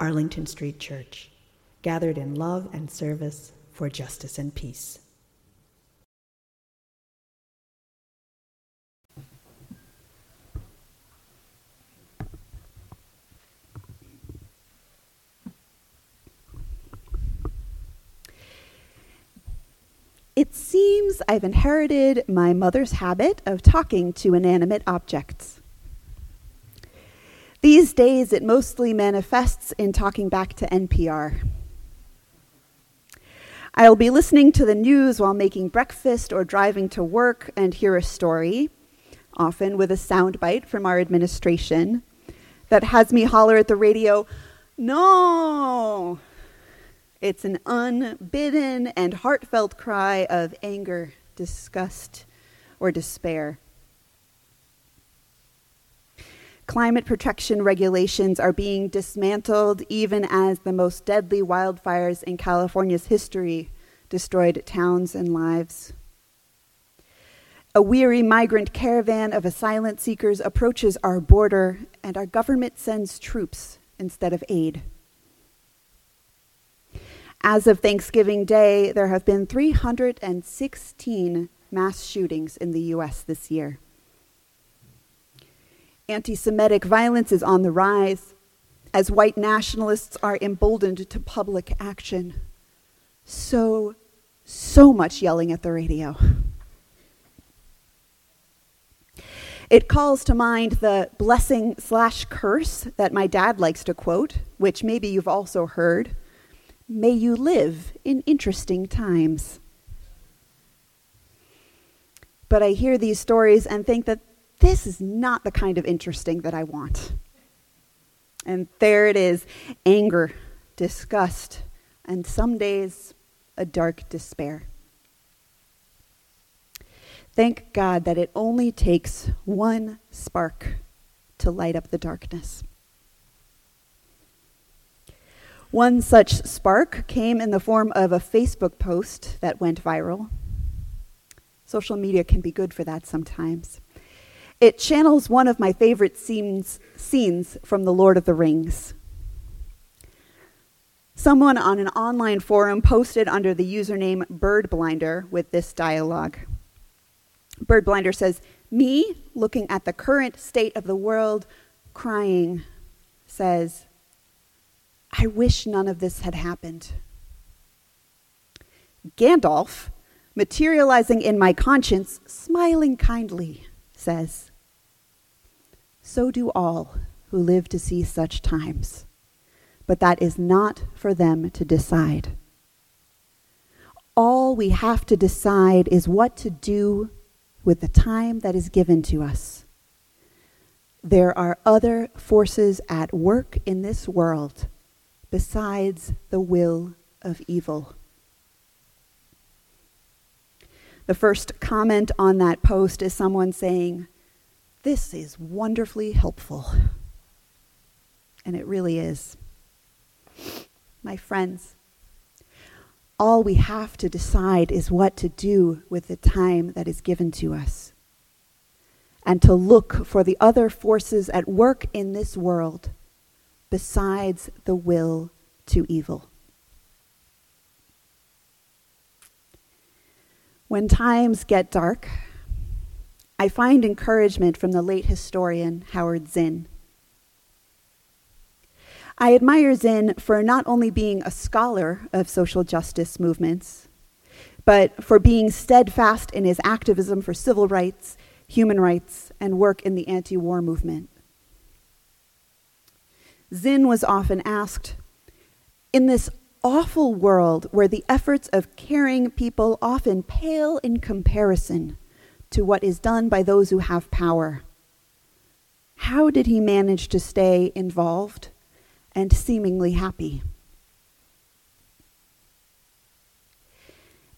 Arlington Street Church, gathered in love and service for justice and peace. It seems I've inherited my mother's habit of talking to inanimate objects. These days, it mostly manifests in talking back to NPR. I'll be listening to the news while making breakfast or driving to work and hear a story, often with a soundbite from our administration, that has me holler at the radio, No! It's an unbidden and heartfelt cry of anger, disgust, or despair. Climate protection regulations are being dismantled even as the most deadly wildfires in California's history destroyed towns and lives. A weary migrant caravan of asylum seekers approaches our border, and our government sends troops instead of aid. As of Thanksgiving Day, there have been 316 mass shootings in the U.S. this year. Anti Semitic violence is on the rise as white nationalists are emboldened to public action. So, so much yelling at the radio. It calls to mind the blessing slash curse that my dad likes to quote, which maybe you've also heard. May you live in interesting times. But I hear these stories and think that this is not the kind of interesting that I want. And there it is anger, disgust, and some days a dark despair. Thank God that it only takes one spark to light up the darkness. One such spark came in the form of a Facebook post that went viral. Social media can be good for that sometimes. It channels one of my favorite scenes, scenes from The Lord of the Rings. Someone on an online forum posted under the username Birdblinder with this dialogue. Birdblinder says, Me, looking at the current state of the world, crying, says, I wish none of this had happened. Gandalf, materializing in my conscience, smiling kindly, says, so do all who live to see such times. But that is not for them to decide. All we have to decide is what to do with the time that is given to us. There are other forces at work in this world besides the will of evil. The first comment on that post is someone saying, this is wonderfully helpful. And it really is. My friends, all we have to decide is what to do with the time that is given to us. And to look for the other forces at work in this world besides the will to evil. When times get dark, I find encouragement from the late historian Howard Zinn. I admire Zinn for not only being a scholar of social justice movements, but for being steadfast in his activism for civil rights, human rights, and work in the anti war movement. Zinn was often asked In this awful world where the efforts of caring people often pale in comparison to what is done by those who have power. How did he manage to stay involved and seemingly happy.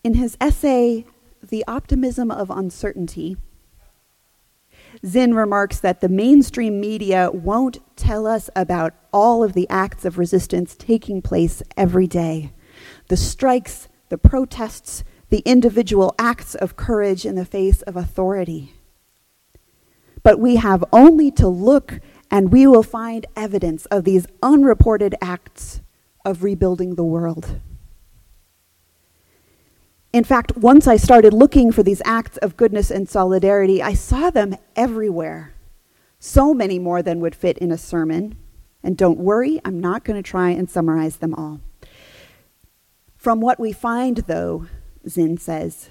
In his essay, The Optimism of Uncertainty, Zinn remarks that the mainstream media won't tell us about all of the acts of resistance taking place every day the strikes, the protests, the individual acts of courage in the face of authority. But we have only to look, and we will find evidence of these unreported acts of rebuilding the world. In fact, once I started looking for these acts of goodness and solidarity, I saw them everywhere. So many more than would fit in a sermon. And don't worry, I'm not going to try and summarize them all. From what we find, though, Zinn says,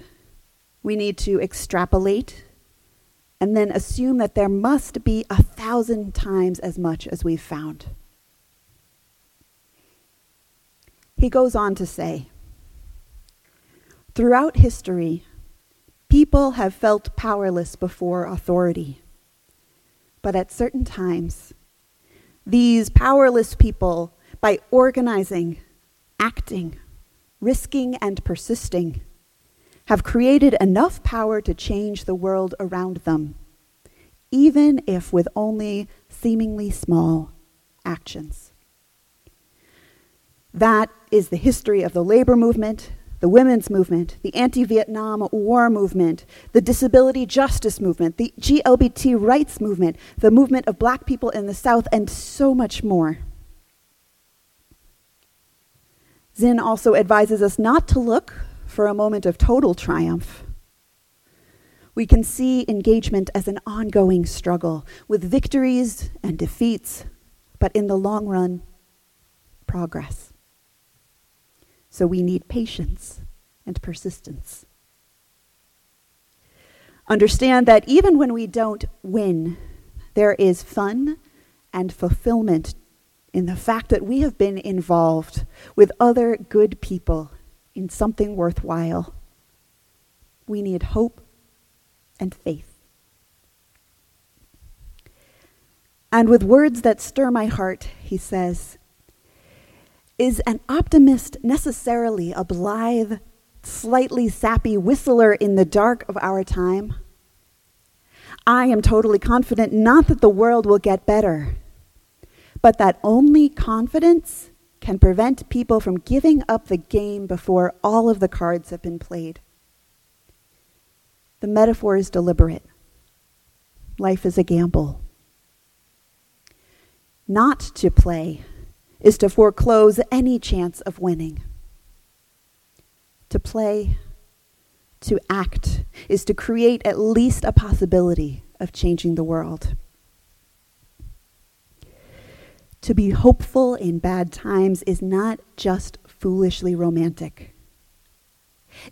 we need to extrapolate and then assume that there must be a thousand times as much as we've found. He goes on to say, Throughout history, people have felt powerless before authority. But at certain times, these powerless people, by organizing, acting, risking, and persisting, have created enough power to change the world around them, even if with only seemingly small actions. That is the history of the labor movement, the women's movement, the anti Vietnam War movement, the disability justice movement, the GLBT rights movement, the movement of black people in the South, and so much more. Zinn also advises us not to look for a moment of total triumph. We can see engagement as an ongoing struggle with victories and defeats, but in the long run, progress. So we need patience and persistence. Understand that even when we don't win, there is fun and fulfillment in the fact that we have been involved with other good people in something worthwhile. We need hope and faith. And with words that stir my heart, he says, is an optimist necessarily a blithe, slightly sappy whistler in the dark of our time? I am totally confident not that the world will get better, but that only confidence can prevent people from giving up the game before all of the cards have been played. The metaphor is deliberate. Life is a gamble. Not to play is to foreclose any chance of winning. To play, to act, is to create at least a possibility of changing the world. To be hopeful in bad times is not just foolishly romantic.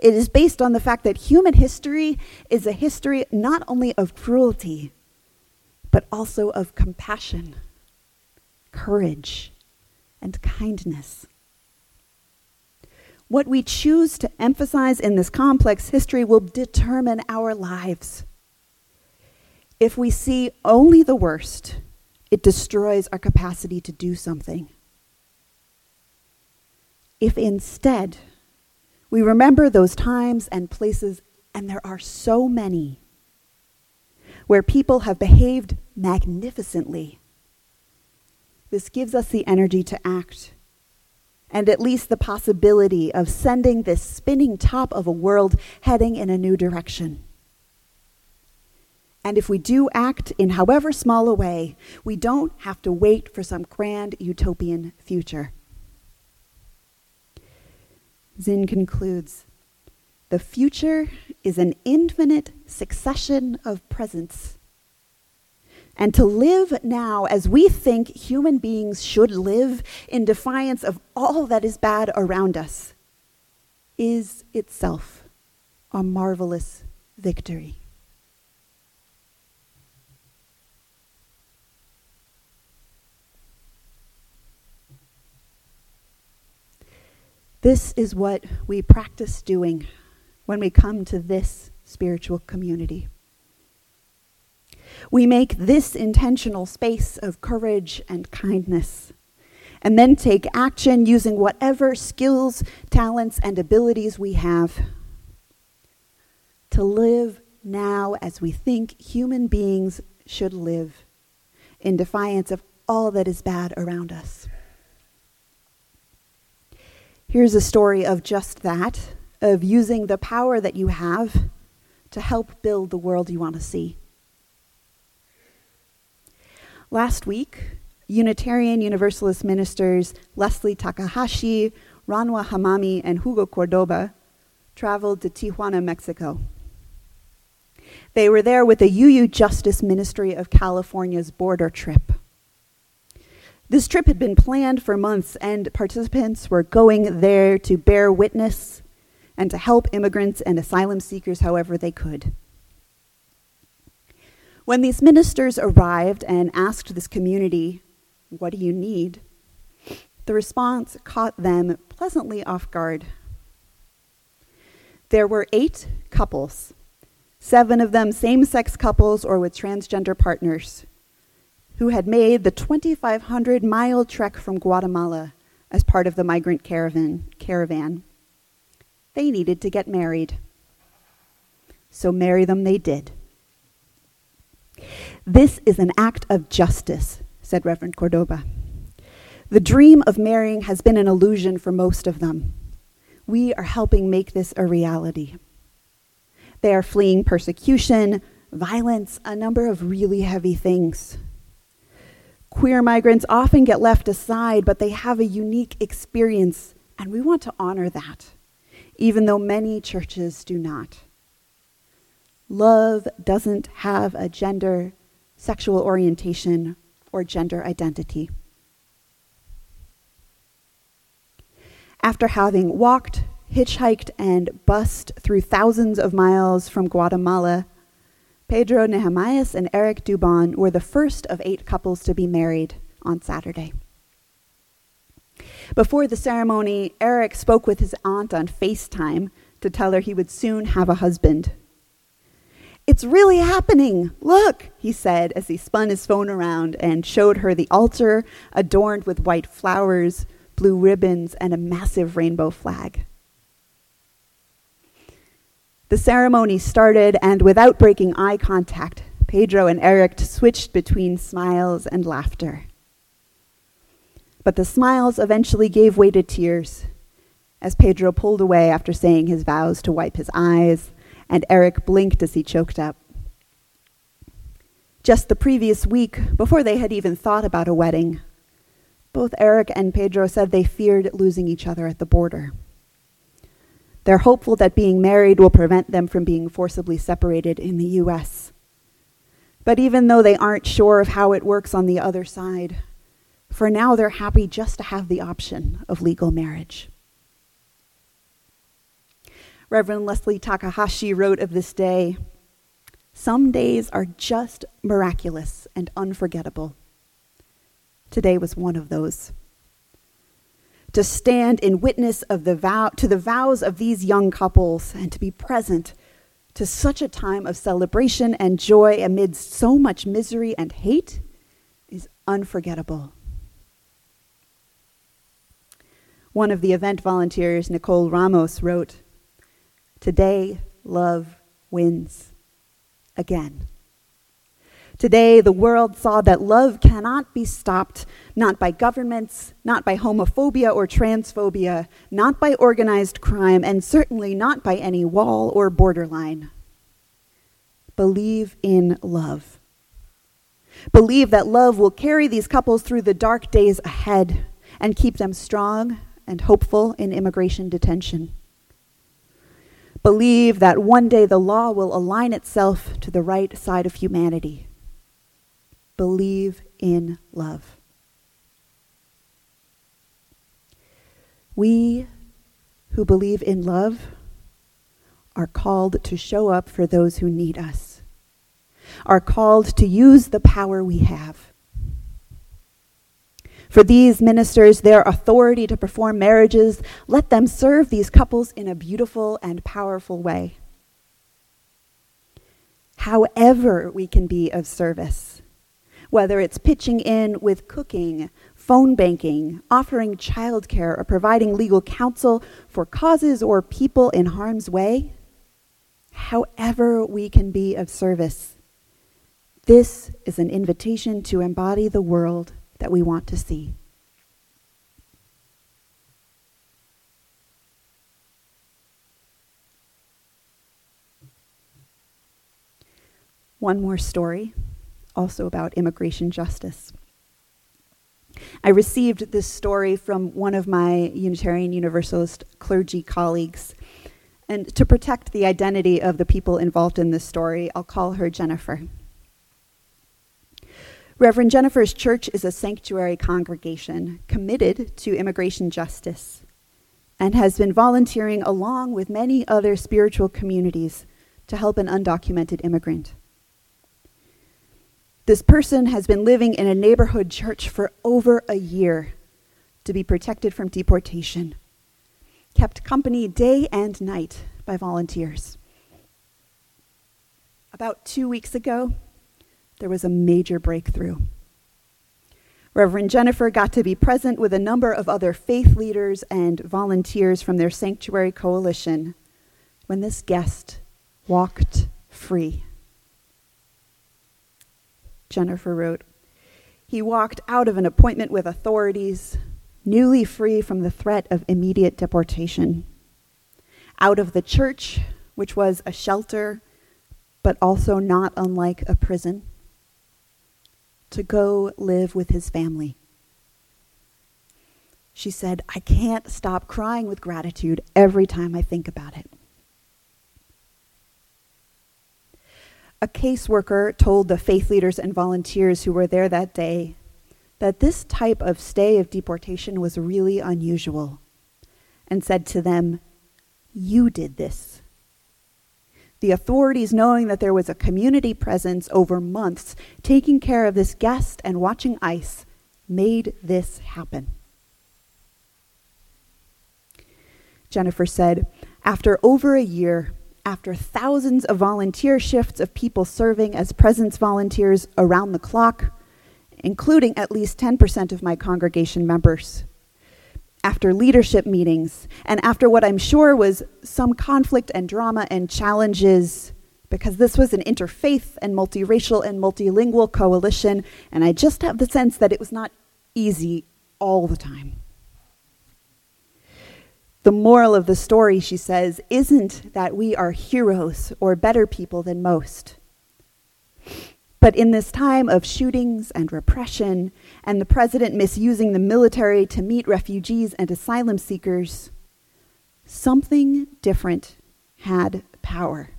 It is based on the fact that human history is a history not only of cruelty, but also of compassion, courage, and kindness. What we choose to emphasize in this complex history will determine our lives. If we see only the worst, it destroys our capacity to do something. If instead we remember those times and places, and there are so many, where people have behaved magnificently this gives us the energy to act and at least the possibility of sending this spinning top of a world heading in a new direction. And if we do act in however small a way, we don't have to wait for some grand utopian future. Zinn concludes The future is an infinite succession of presents and to live now as we think human beings should live in defiance of all that is bad around us is itself a marvelous victory. This is what we practice doing when we come to this spiritual community. We make this intentional space of courage and kindness and then take action using whatever skills, talents, and abilities we have to live now as we think human beings should live in defiance of all that is bad around us. Here's a story of just that, of using the power that you have to help build the world you want to see. Last week, Unitarian Universalist ministers Leslie Takahashi, Ranwa Hammamy, and Hugo Cordoba traveled to Tijuana, Mexico. They were there with the UU Justice Ministry of California's border trip. This trip had been planned for months, and participants were going there to bear witness and to help immigrants and asylum seekers however they could. When these ministers arrived and asked this community, What do you need? the response caught them pleasantly off guard. There were eight couples, seven of them same sex couples or with transgender partners, who had made the 2,500 mile trek from Guatemala as part of the migrant caravan. caravan. They needed to get married. So marry them they did. This is an act of justice, said Reverend Cordoba. The dream of marrying has been an illusion for most of them. We are helping make this a reality. They are fleeing persecution, violence, a number of really heavy things. Queer migrants often get left aside, but they have a unique experience, and we want to honor that, even though many churches do not. Love doesn't have a gender, sexual orientation, or gender identity. After having walked, hitchhiked, and bussed through thousands of miles from Guatemala Pedro Nehemias and Eric Dubon were the first of eight couples to be married on Saturday. Before the ceremony, Eric spoke with his aunt on FaceTime to tell her he would soon have a husband. It's really happening. Look, he said as he spun his phone around and showed her the altar adorned with white flowers, blue ribbons, and a massive rainbow flag. The ceremony started, and without breaking eye contact, Pedro and Eric switched between smiles and laughter. But the smiles eventually gave way to tears as Pedro pulled away after saying his vows to wipe his eyes, and Eric blinked as he choked up. Just the previous week, before they had even thought about a wedding, both Eric and Pedro said they feared losing each other at the border. They're hopeful that being married will prevent them from being forcibly separated in the U.S. But even though they aren't sure of how it works on the other side, for now they're happy just to have the option of legal marriage. Reverend Leslie Takahashi wrote of this day Some days are just miraculous and unforgettable. Today was one of those to stand in witness of the vow, to the vows of these young couples and to be present to such a time of celebration and joy amidst so much misery and hate is unforgettable. One of the event volunteers, Nicole Ramos, wrote Today, love wins again. Today, the world saw that love cannot be stopped, not by governments, not by homophobia or transphobia, not by organized crime, and certainly not by any wall or borderline. Believe in love. Believe that love will carry these couples through the dark days ahead and keep them strong and hopeful in immigration detention. Believe that one day the law will align itself to the right side of humanity believe in love. We who believe in love are called to show up for those who need us, are called to use the power we have. For these ministers, their authority to perform marriages, let them serve these couples in a beautiful and powerful way. However, we can be of service whether it's pitching in with cooking, phone banking, offering childcare, or providing legal counsel for causes or people in harm's way. However, we can be of service. This is an invitation to embody the world that we want to see. One more story, also about immigration justice. I received this story from one of my Unitarian Universalist clergy colleagues. And to protect the identity of the people involved in this story, I'll call her Jennifer. Reverend Jennifer's church is a sanctuary congregation committed to immigration justice and has been volunteering along with many other spiritual communities to help an undocumented immigrant. This person has been living in a neighborhood church for over a year to be protected from deportation, kept company day and night by volunteers. About two weeks ago, there was a major breakthrough. Reverend Jennifer got to be present with a number of other faith leaders and volunteers from their sanctuary coalition when this guest walked free. Jennifer wrote. He walked out of an appointment with authorities, newly free from the threat of immediate deportation, out of the church, which was a shelter, but also not unlike a prison, to go live with his family. She said, I can't stop crying with gratitude every time I think about it. A caseworker told the faith leaders and volunteers who were there that day that this type of stay of deportation was really unusual and said to them, You did this. The authorities, knowing that there was a community presence over months taking care of this guest and watching ICE, made this happen. Jennifer said, After over a year, after thousands of volunteer shifts of people serving as presence volunteers around the clock, including at least 10% of my congregation members. After leadership meetings, and after what I'm sure was some conflict and drama and challenges, because this was an interfaith and multiracial and multilingual coalition, and I just have the sense that it was not easy all the time. The moral of the story, she says, isn't that we are heroes or better people than most. But in this time of shootings and repression, and the president misusing the military to meet refugees and asylum seekers, something different had power.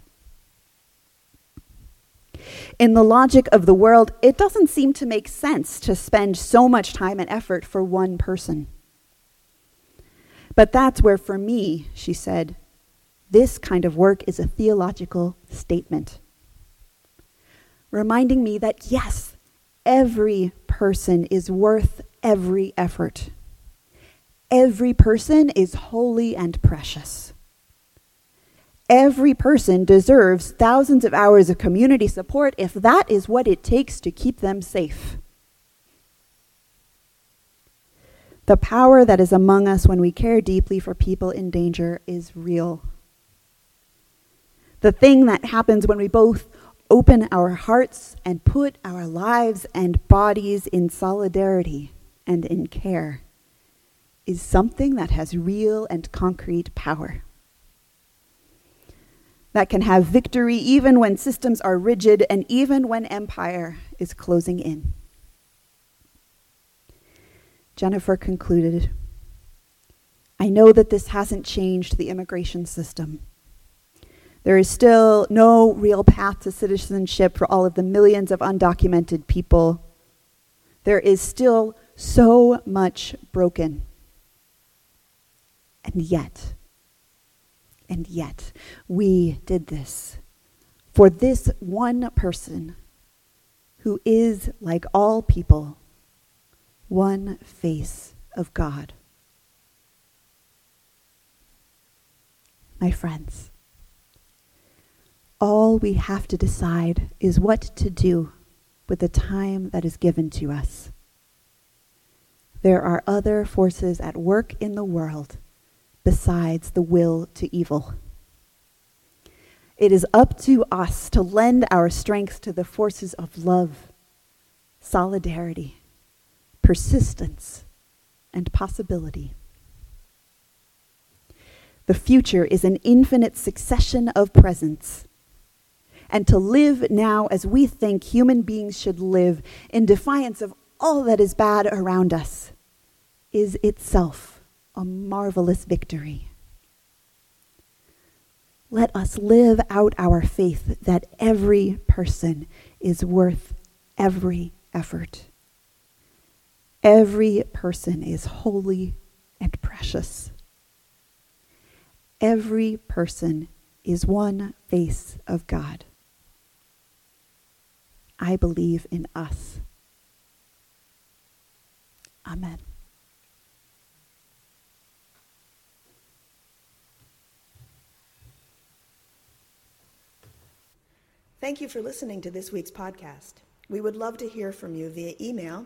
In the logic of the world, it doesn't seem to make sense to spend so much time and effort for one person. But that's where, for me, she said, this kind of work is a theological statement. Reminding me that, yes, every person is worth every effort. Every person is holy and precious. Every person deserves thousands of hours of community support if that is what it takes to keep them safe. The power that is among us when we care deeply for people in danger is real. The thing that happens when we both open our hearts and put our lives and bodies in solidarity and in care is something that has real and concrete power. That can have victory even when systems are rigid and even when empire is closing in. Jennifer concluded I know that this hasn't changed the immigration system. There is still no real path to citizenship for all of the millions of undocumented people. There is still so much broken. And yet, and yet, we did this for this one person who is like all people one face of God. My friends, all we have to decide is what to do with the time that is given to us. there are other forces at work in the world besides the will to evil. It is up to us to lend our strength to the forces of love, solidarity, persistence, and possibility. The future is an infinite succession of presents. And to live now as we think human beings should live, in defiance of all that is bad around us, is itself a marvelous victory. Let us live out our faith that every person is worth every effort. Every person is holy and precious. Every person is one face of God. I believe in us. Amen. Thank you for listening to this week's podcast. We would love to hear from you via email